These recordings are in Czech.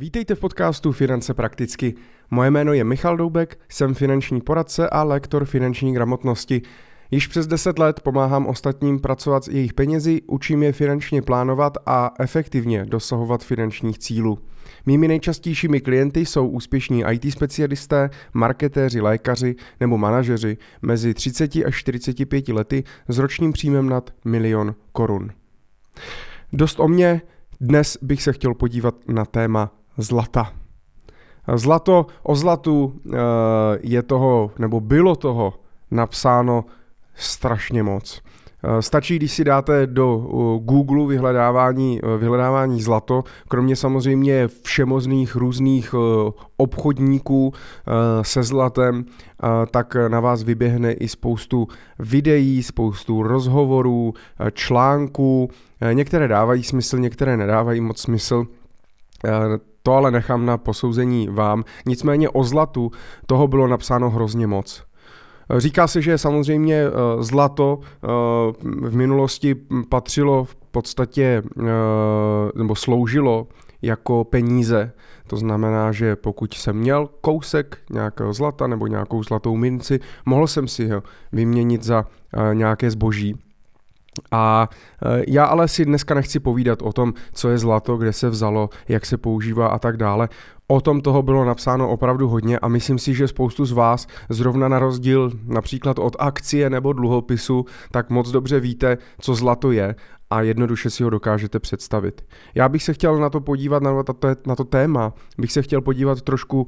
Vítejte v podcastu Finance prakticky. Moje jméno je Michal Doubek, jsem finanční poradce a lektor finanční gramotnosti. Již přes 10 let pomáhám ostatním pracovat s jejich penězi, učím je finančně plánovat a efektivně dosahovat finančních cílů. Mými nejčastějšími klienty jsou úspěšní IT specialisté, marketéři, lékaři nebo manažeři mezi 30 až 45 lety s ročním příjmem nad milion korun. Dost o mě, dnes bych se chtěl podívat na téma zlata. Zlato, o zlatu eh, je toho, nebo bylo toho napsáno strašně moc. Eh, stačí, když si dáte do eh, Google vyhledávání, vyhledávání zlato, kromě samozřejmě všemozných různých obchodníků se zlatem, tak na vás vyběhne i spoustu videí, spoustu rozhovorů, článků. Některé dávají smysl, některé nedávají moc smysl. To ale nechám na posouzení vám. Nicméně o zlatu toho bylo napsáno hrozně moc. Říká se, že samozřejmě eh, zlato eh, v minulosti patřilo v podstatě eh, nebo sloužilo jako peníze. To znamená, že pokud jsem měl kousek nějakého zlata nebo nějakou zlatou minci, mohl jsem si ho vyměnit za nějaké zboží. A e, já ale si dneska nechci povídat o tom, co je zlato, kde se vzalo, jak se používá a tak dále. O tom toho bylo napsáno opravdu hodně a myslím si, že spoustu z vás zrovna na rozdíl například od akcie nebo dluhopisu, tak moc dobře víte, co zlato je a jednoduše si ho dokážete představit. Já bych se chtěl na to podívat, na to, na to téma, bych se chtěl podívat trošku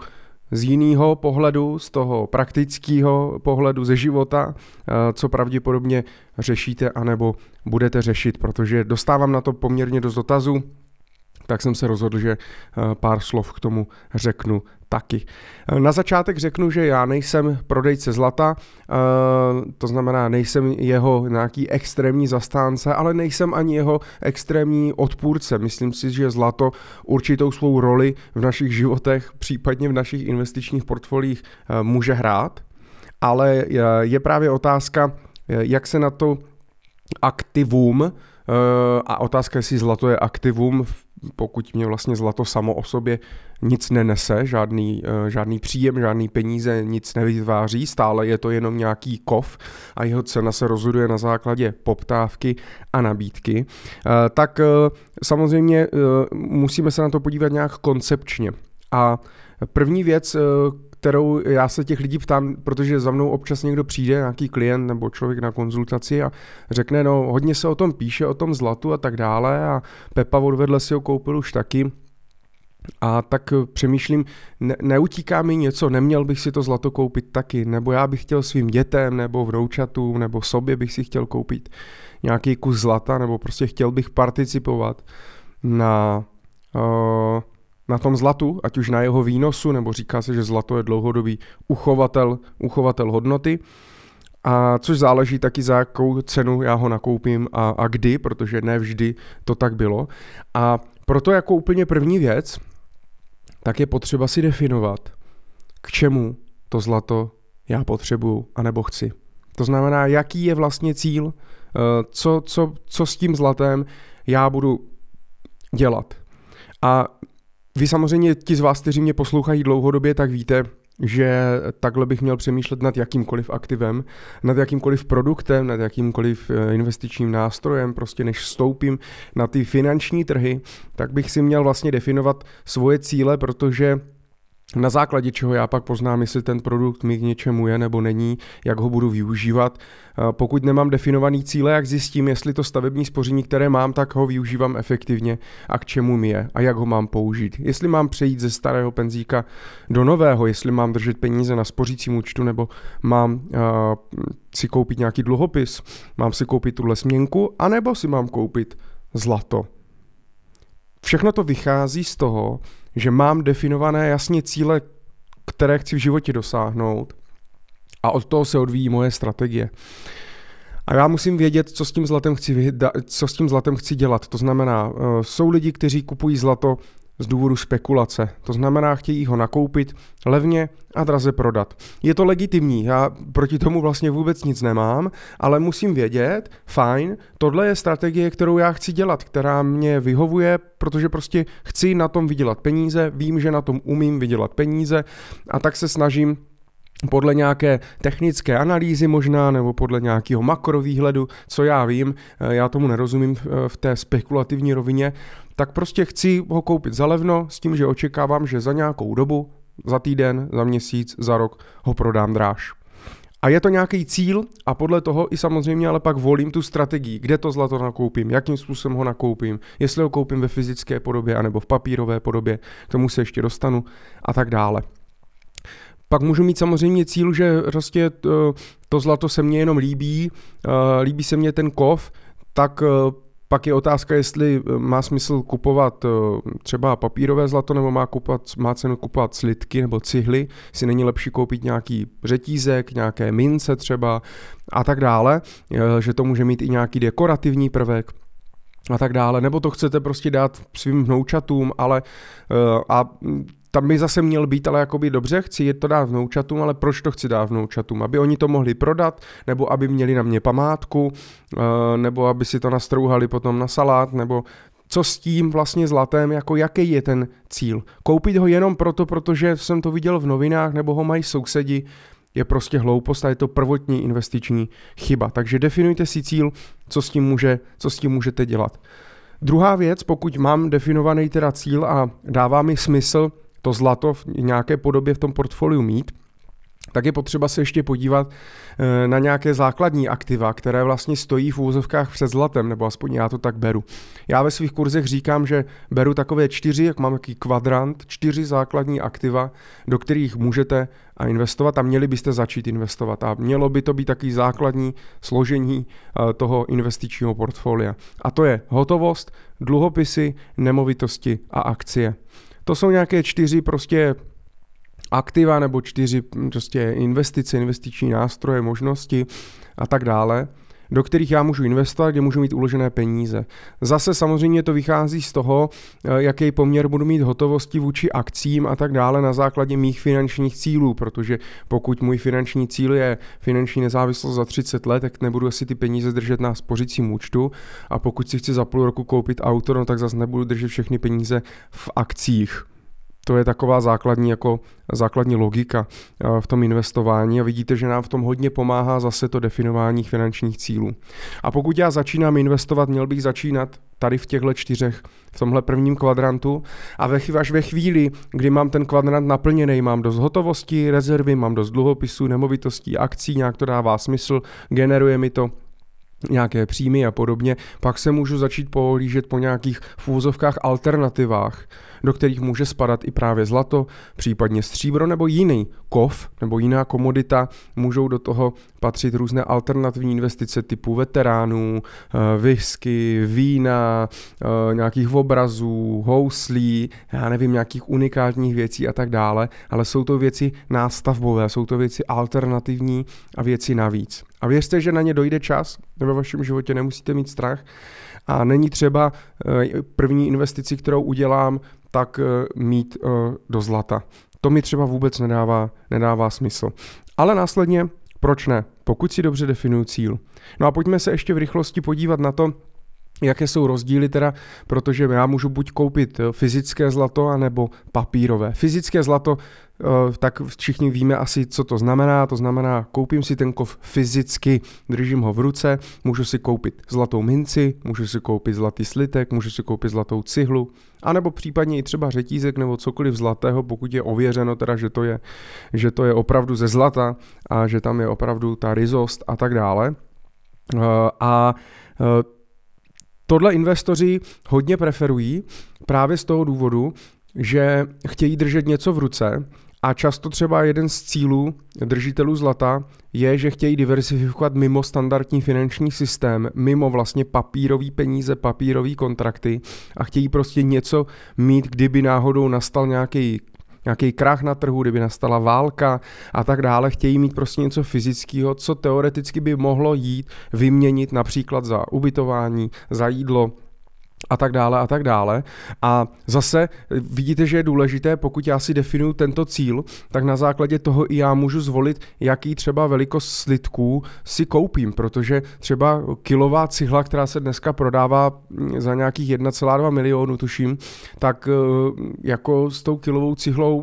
z jiného pohledu, z toho praktického pohledu ze života, eh, co pravděpodobně řešíte anebo budete řešit, protože dostávám na to poměrně dost dotazů, tak jsem se rozhodl, že eh, pár slov k tomu řeknu taky. Eh, na začátek řeknu, že já nejsem prodejce zlata, eh, to znamená, nejsem jeho nějaký extrémní zastánce, ale nejsem ani jeho extrémní odpůrce. Myslím si, že zlato určitou svou roli v našich životech, případně v našich investičních portfolích může hrát, ale je právě otázka, jak se na to aktivum a otázka, jestli zlato je aktivum pokud mě vlastně zlato samo o sobě nic nenese, žádný, eh, žádný příjem, žádný peníze, nic nevytváří, stále je to jenom nějaký kov a jeho cena se rozhoduje na základě poptávky a nabídky, eh, tak eh, samozřejmě musíme se na to podívat nějak koncepčně. A první věc, kterou já se těch lidí ptám, protože za mnou občas někdo přijde, nějaký klient nebo člověk na konzultaci a řekne, no hodně se o tom píše, o tom zlatu a tak dále a Pepa odvedle si ho koupil už taky. A tak přemýšlím, ne, neutíká mi něco, neměl bych si to zlato koupit taky, nebo já bych chtěl svým dětem, nebo vnoučatům, nebo sobě bych si chtěl koupit nějaký kus zlata, nebo prostě chtěl bych participovat na uh, na tom zlatu, ať už na jeho výnosu, nebo říká se, že zlato je dlouhodobý uchovatel, uchovatel hodnoty, a což záleží taky za jakou cenu já ho nakoupím a, a kdy, protože ne vždy to tak bylo. A proto jako úplně první věc, tak je potřeba si definovat, k čemu to zlato já potřebuju anebo chci. To znamená, jaký je vlastně cíl, eh, co, co, co s tím zlatem já budu dělat. A vy samozřejmě, ti z vás, kteří mě poslouchají dlouhodobě, tak víte, že takhle bych měl přemýšlet nad jakýmkoliv aktivem, nad jakýmkoliv produktem, nad jakýmkoliv eh, investičním nástrojem, prostě než vstoupím na ty finanční trhy, tak bych si měl vlastně definovat svoje cíle, protože na základě čeho já pak poznám, jestli ten produkt mi k něčemu je nebo není, jak ho budu využívat. Pokud nemám definovaný cíle, jak zjistím, jestli to stavební spoření, které mám, tak ho využívám efektivně a k čemu mi je a jak ho mám použít. Jestli mám přejít ze starého penzíka do nového, jestli mám držet peníze na spořícím účtu nebo mám uh, si koupit nějaký dluhopis, mám si koupit tuhle směnku, anebo si mám koupit zlato. Všechno to vychází z toho, že mám definované jasně cíle, které chci v životě dosáhnout a od toho se odvíjí moje strategie. A já musím vědět, co s tím zlatem chci, co s tím zlatem chci dělat. To znamená, uh, jsou lidi, kteří kupují zlato z důvodu spekulace. To znamená, chtějí ho nakoupit levně a draze prodat. Je to legitimní, já proti tomu vlastně vůbec nic nemám, ale musím vědět, fajn, tohle je strategie, kterou já chci dělat, která mě vyhovuje, protože prostě chci na tom vydělat peníze, vím, že na tom umím vydělat peníze a tak se snažím podle nějaké technické analýzy možná, nebo podle nějakého makrovýhledu, co já vím, eh, já tomu nerozumím v té spekulativní rovině, tak prostě chci ho koupit za levno s tím, že očekávám, že za nějakou dobu, za týden, za měsíc, za rok ho prodám dráž. A je to nějaký cíl a podle toho i samozřejmě ale pak volím tu strategii, kde to zlato nakoupím, jakým způsobem ho nakoupím, jestli ho koupím ve fyzické podobě anebo v papírové podobě, k tomu se ještě dostanu a tak dále. Pak můžu mít samozřejmě cíl, že prostě to, to zlato se mně jenom líbí, uh, líbí se mně ten kov, tak uh, pak je otázka, jestli má smysl kupovat třeba papírové zlato, nebo má, kupovat, má cenu kupovat slitky nebo cihly, jestli není lepší koupit nějaký řetízek, nějaké mince třeba a tak dále, že to může mít i nějaký dekorativní prvek a tak dále, nebo to chcete prostě dát svým vnoučatům, ale a tam by zase měl být, ale jakoby dobře, chci je to dát vnoučatům, ale proč to chci dát vnoučatům? Aby oni to mohli prodat, nebo aby měli na mě památku, eh, nebo aby si to nastrouhali potom na salát, nebo co s tím vlastně zlatem, jako jaký je ten cíl. Koupit ho jenom proto, protože jsem to viděl v novinách, nebo ho mají sousedi, je prostě hloupost a je to prvotní investiční chyba. Takže definujte si cíl, co s tím, může, co s tím můžete dělat. Druhá věc, pokud mám definovaný teda cíl a dává mi smysl to zlato v nějaké podobě v tom portfoliu mít, tak je potřeba se ještě podívat eh, na nějaké základní aktiva, které vlastně stojí v úvozovkách před zlatem, nebo aspoň já to tak beru. Já ve svých kurzech říkám, že beru takové čtyři, jak mám jaký kvadrant, čtyři základní aktiva, do kterých můžete investovat a měli byste začít investovat. A mělo by to být takový základní složení eh, toho investičního portfolia. A to je hotovost, dluhopisy, nemovitosti a akcie. To jsou nějaké čtyři prostě aktiva nebo čtyři prostě investice, investiční nástroje, možnosti a tak dále, do kterých já můžu investovat, kde můžu mít uložené peníze. Zase samozřejmě to vychází z toho, eh, jaký poměr budu mít hotovosti vůči akcím a tak dále na základě mých finančních cílů, protože pokud můj finanční cíl je finanční nezávislost za 30 let, tak nebudu asi ty peníze držet na spořícím účtu a pokud si chci za půl roku koupit auto, no tak zase nebudu držet všechny peníze v akcích. To je taková základní, jako základní logika eh, v tom investování a vidíte, že nám v tom hodně pomáhá zase to definování finančních cílů. A pokud já začínám investovat, měl bych začínat tady v těchto čtyřech, v tomhle prvním kvadrantu a ve, až ve chvíli, kdy mám ten kvadrant naplněný, mám dost hotovosti, rezervy, mám dost dluhopisů, nemovitostí, akcí, nějak to dává smysl, generuje mi to nějaké příjmy a podobně, pak se můžu začít pohlížet po nějakých fúzovkách alternativách, do kterých může spadat i právě zlato, případně stříbro nebo jiný kov nebo jiná komodita. Můžou do toho patřit různé alternativní investice typu veteránů, eh, whisky, vína, eh, nějakých obrazů, houslí, já nevím, nějakých unikátních věcí a tak dále, ale jsou to věci nástavbové, jsou to věci alternativní a věci navíc. A věřte, že na ně dojde čas, ve vašem životě nemusíte mít strach a není třeba eh, první investici, kterou udělám, tak eh, mít eh, do zlata. To mi třeba vůbec nedává, nedává smysl. Ale následně, proč ne? Pokud si dobře definuju cíl. No a pojďme se ještě v rychlosti podívat na to, Jaké jsou rozdíly teda, protože já můžu buď koupit fyzické zlato, anebo papírové. Fyzické zlato Eh, tak všichni víme asi, co to znamená. To znamená, koupím si ten kov fyzicky, držím ho v ruce, můžu si koupit zlatou minci, můžu si koupit zlatý slitek, můžu si koupit zlatou cihlu, anebo případně i třeba řetízek nebo cokoliv zlatého, pokud je ověřeno teda, že to je, že to je opravdu ze zlata a že tam je opravdu ta rizost a tak dále. Eh, a eh, tohle investoři hodně preferují právě z toho důvodu, že chtějí držet něco v ruce a často třeba jeden z cílů držitelů zlata je, že chtějí diversifikovat mimo standardní finanční systém, mimo vlastně papírový peníze, papírový kontrakty a chtějí prostě něco mít, kdyby náhodou nastal nějaký nějaký krach na trhu, kdyby nastala válka a tak dále, chtějí mít prostě něco fyzického, co teoreticky by mohlo jít vyměnit například za ubytování, za jídlo a tak dále a tak dále. A zase vidíte, že je důležité, pokud já si definuju tento cíl, tak na základě toho i já můžu zvolit, jaký třeba velikost slitků si koupím, protože třeba kilová cihla, která se dneska prodává za nějakých 1,2 milionu, tuším, tak eh, jako s tou kilovou cihlou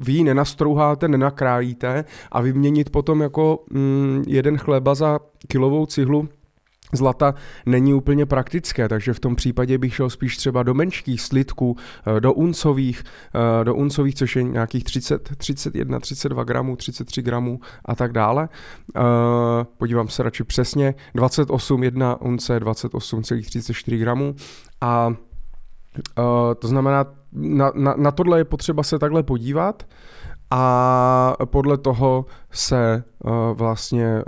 vy ji nenastrouháte, nenakrájíte a vyměnit potom jako mm, jeden chleba za kilovou cihlu zlata není úplně praktické, takže v tom případě bych šel spíš třeba do menších slitků, eh, do uncových, eh, do uncových, což je nějakých 30, 31, 32 gramů, 33 gramů a tak dále. Eh, podívám se radši přesně, 28, 1 unce, 28,34 gramů a to znamená, na, na, na tohle je potřeba se takhle podívat a podle toho se vlastně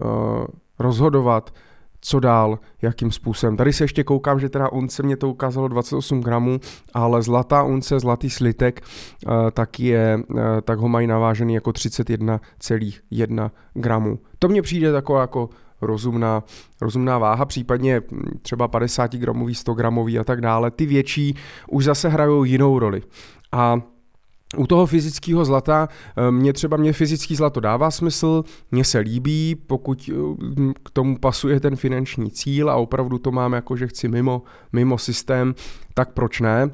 rozhodovat, co dál, jakým způsobem. Tady se ještě koukám, že teda unce mě to ukázalo 28 gramů, ale zlatá unce, zlatý slitek, uh, tak, je, uh, tak ho mají navážený jako 31,1 gramů. To mně přijde taková jako rozumná, rozumná váha, případně hm, třeba 50 gramový, 100 gramový a tak dále. Ty větší už zase hrajou jinou roli. A u toho fyzického zlata, eh, mě třeba mě fyzický zlato dává smysl, mně se líbí, pokud eh, k tomu pasuje ten finanční cíl a opravdu to mám jako, že chci mimo, mimo systém, tak proč ne?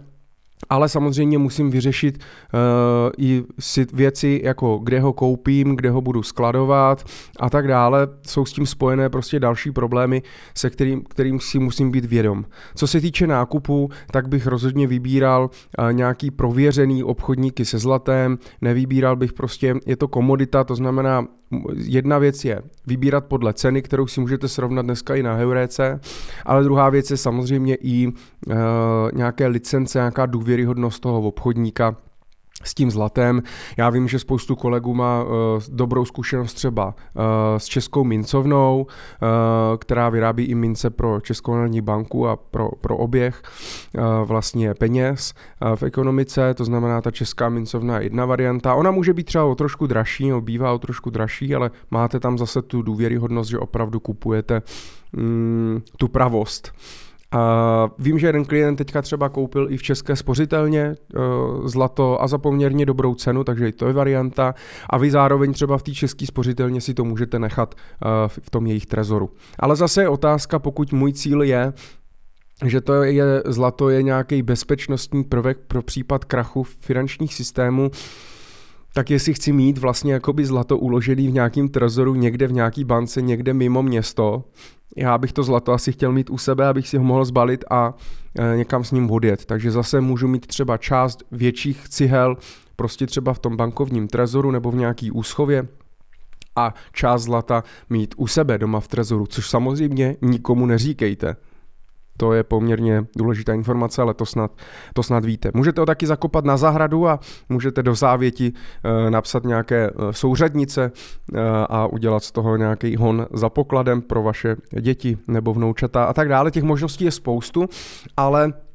Ale samozřejmě musím vyřešit uh, i si věci, jako kde ho koupím, kde ho budu skladovat a tak dále. Jsou s tím spojené prostě další problémy, se kterým, kterým si musím být vědom. Co se týče nákupu, tak bych rozhodně vybíral uh, nějaký prověřený obchodníky se zlatem, nevybíral bych prostě, je to komodita, to znamená jedna věc je vybírat podle ceny, kterou si můžete srovnat dneska i na Heuréce, ale druhá věc je samozřejmě i uh, nějaké licence, nějaká důvěryhodnost toho obchodníka, s tím zlatem. Já vím, že spoustu kolegů má uh, dobrou zkušenost třeba uh, s Českou mincovnou, uh, která vyrábí i mince pro Českou národní banku a pro, pro oběh uh, vlastně peněz uh, v ekonomice, to znamená ta Česká mincovna je jedna varianta. Ona může být třeba o trošku dražší, no, bývá o trošku dražší, ale máte tam zase tu důvěryhodnost, že opravdu kupujete mm, tu pravost. A vím, že jeden klient teďka třeba koupil i v české spořitelně uh, zlato a za poměrně dobrou cenu, takže i to je varianta. A vy zároveň třeba v té české spořitelně si to můžete nechat uh, v tom jejich trezoru. Ale zase je otázka, pokud můj cíl je že to je zlato je nějaký bezpečnostní prvek pro případ krachu finančních systémů, tak jestli chci mít vlastně jakoby zlato uložený v nějakém trezoru někde v nějaký bance, někde mimo město, já bych to zlato asi chtěl mít u sebe, abych si ho mohl zbalit a e, někam s ním odjet. Takže zase můžu mít třeba část větších cihel, prostě třeba v tom bankovním trezoru nebo v nějaký úschově a část zlata mít u sebe doma v trezoru, což samozřejmě nikomu neříkejte. To je poměrně důležitá informace, ale to snad, to snad víte. Můžete ho taky zakopat na zahradu a můžete do závěti e, napsat nějaké e, souřadnice e, a udělat z toho nějaký hon za pokladem pro vaše děti nebo vnoučata a tak dále. Těch možností je spoustu, ale Eh,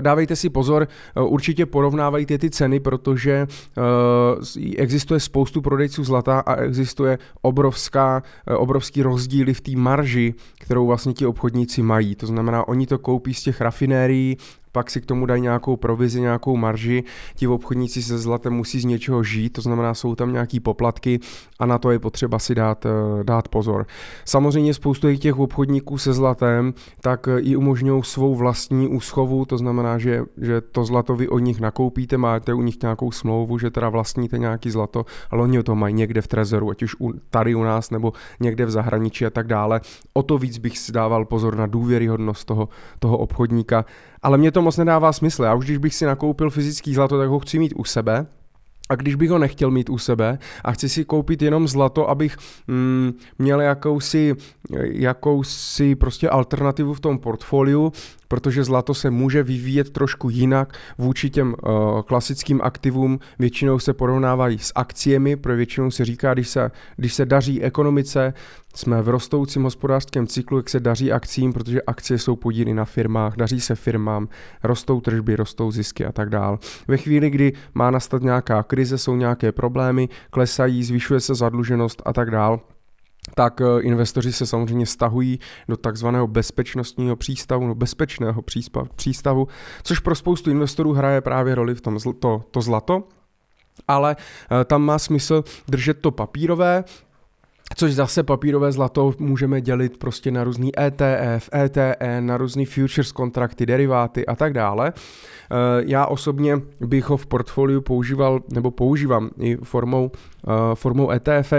dávejte si pozor, eh, určitě porovnávajte ty ceny, protože eh, existuje spoustu prodejců zlata a existuje obrovská, obrovský rozdíly v té marži, kterou vlastně ti obchodníci mají. To znamená, oni to koupí z těch rafinérií, pak si k tomu dají nějakou provizi, nějakou marži, ti obchodníci se zlatem musí z něčeho žít, to znamená, jsou tam nějaký poplatky a na to je potřeba si dát, eh, dát pozor. Samozřejmě spoustu těch obchodníků se zlatem tak eh, i umožňují svou vlastní úschovu, to znamená, že, že to zlato vy od nich nakoupíte, máte u nich nějakou smlouvu, že teda vlastníte nějaký zlato, ale oni to mají někde v trezoru, ať už u, tady u nás nebo někde v zahraničí a tak dále. O to víc bych si dával pozor na důvěryhodnost toho, toho obchodníka ale mě to moc nedává smysl. Já už když bych si nakoupil fyzický zlato, tak ho chci mít u sebe, a když bych ho nechtěl mít u sebe a chci si koupit jenom zlato, abych mm, měl jakousi, jakousi prostě alternativu v tom portfoliu, protože zlato se může vyvíjet trošku jinak vůči těm uh, klasickým aktivům. Většinou se porovnávají s akciemi, pro většinou se říká, když se, když se daří ekonomice, jsme v rostoucím hospodářském cyklu, jak se daří akcím, protože akcie jsou podíly na firmách, daří se firmám, rostou tržby, rostou zisky a tak dál. Ve chvíli, kdy má nastat nějaká krize, jsou nějaké problémy, klesají, zvyšuje se zadluženost a tak dál, tak eh, investoři se samozřejmě stahují do takzvaného bezpečnostního přístavu, no bezpečného přístavu, což pro spoustu investorů hraje právě roli v tom zl- to, to zlato, ale eh, tam má smysl držet to papírové, Což zase papírové zlato můžeme dělit prostě na různý ETF, ETN, na různý futures kontrakty, deriváty a tak dále. Eh, já osobně bych ho v portfoliu používal, nebo používám i formou, formou ETF,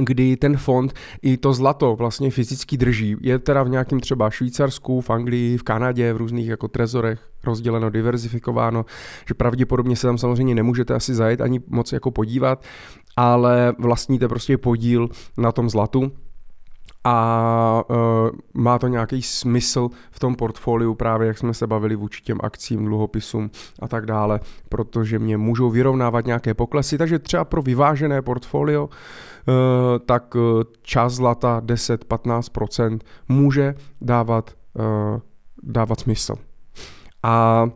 kdy ten fond i to zlato vlastně fyzicky drží. Je teda v nějakém třeba Švýcarsku, v Anglii, v Kanadě, v různých jako trezorech rozděleno, diverzifikováno, že pravděpodobně se tam samozřejmě nemůžete asi zajet ani moc jako podívat, ale vlastníte prostě podíl na tom zlatu a uh, má to nějaký smysl v tom portfoliu, právě jak jsme se bavili vůči těm akcím, dluhopisům a tak dále, protože mě můžou vyrovnávat nějaké poklesy, takže třeba pro vyvážené portfolio, tak uh, část zlata 10-15% může dávat, uh, dávat smysl. A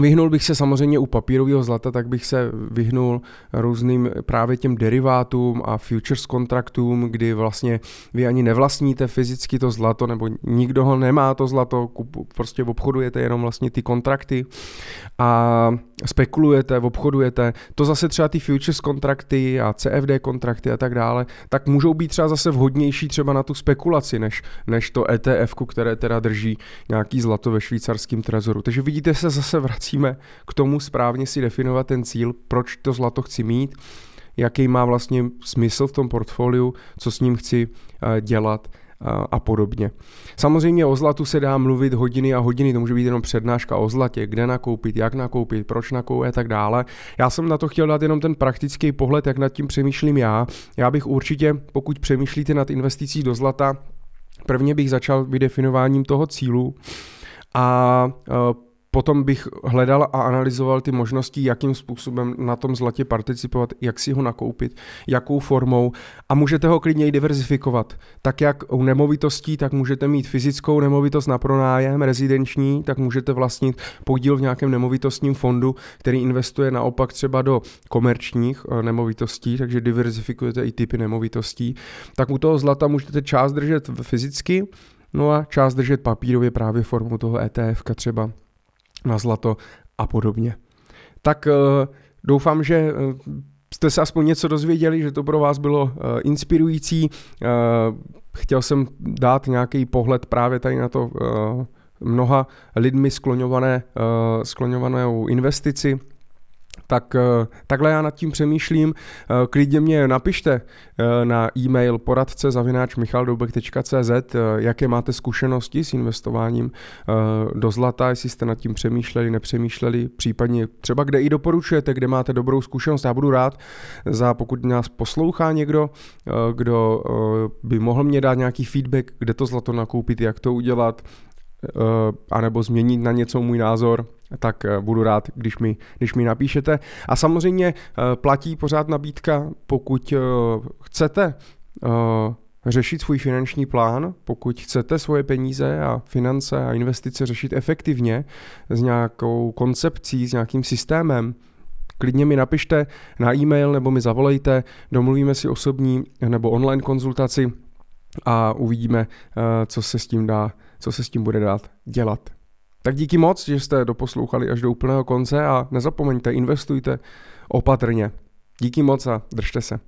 Vyhnul bych se samozřejmě u papírového zlata, tak bych se vyhnul různým právě těm derivátům a futures kontraktům, kdy vlastně vy ani nevlastníte fyzicky to zlato, nebo nikdo ho nemá to zlato, prostě obchodujete jenom vlastně ty kontrakty a spekulujete, obchodujete. To zase třeba ty futures kontrakty a CFD kontrakty a tak dále, tak můžou být třeba zase vhodnější třeba na tu spekulaci, než, než to ETF, které teda drží nějaký zlato ve švýcarském trezoru. Takže vidíte se zase vracíme k tomu správně si definovat ten cíl, proč to zlato chci mít, jaký má vlastně smysl v tom portfoliu, co s ním chci eh, dělat a podobně. Samozřejmě o zlatu se dá mluvit hodiny a hodiny, to může být jenom přednáška o zlatě, kde nakoupit, jak nakoupit, proč nakoupit a tak dále. Já jsem na to chtěl dát jenom ten praktický pohled, jak nad tím přemýšlím já. Já bych určitě, pokud přemýšlíte nad investicí do zlata, prvně bych začal vydefinováním toho cílu a Potom bych hledal a analyzoval ty možnosti, jakým způsobem na tom zlatě participovat, jak si ho nakoupit, jakou formou a můžete ho klidně i diverzifikovat. Tak jak u nemovitostí, tak můžete mít fyzickou nemovitost na pronájem, rezidenční, tak můžete vlastnit podíl v nějakém nemovitostním fondu, který investuje naopak třeba do komerčních eh, nemovitostí, takže diverzifikujete i typy nemovitostí. Tak u toho zlata můžete část držet fyzicky, no a část držet papírově právě formou toho ETF třeba na zlato a podobně. Tak eh, doufám, že eh, jste se aspoň něco dozvěděli, že to pro vás bylo eh, inspirující. Chtěl jsem dát nějaký pohled právě tady na to mnoha lidmi skloňované, skloňovanou investici, tak eh, takhle já nad tím přemýšlím. Eh, klidně mě napište eh, na e-mail poradce zavináč michaldoubek.cz, jaké máte zkušenosti s investováním do zlata, jestli jste nad tím přemýšleli, nepřemýšleli, případně třeba kde i doporučujete, kde máte dobrou zkušenost. Já budu rád za pokud nás poslouchá někdo, kdo by mohl mě dát nějaký feedback, kde to zlato nakoupit, jak to udělat, anebo změnit na něco můj názor, tak eh, budu rád, když mi, když mi napíšete. A samozřejmě eh, platí pořád nabídka, pokud eh, chcete řešit svůj finanční plán, pokud chcete svoje peníze a finance a investice řešit efektivně s nějakou koncepcí, s nějakým systémem, klidně mi napište na e-mail nebo mi zavolejte, domluvíme si osobní nebo online konzultaci a uvidíme, co se s tím dá, co se s tím bude dát dělat. Tak díky moc, že jste doposlouchali až do úplného konce a nezapomeňte, investujte opatrně. Díky moc a držte se.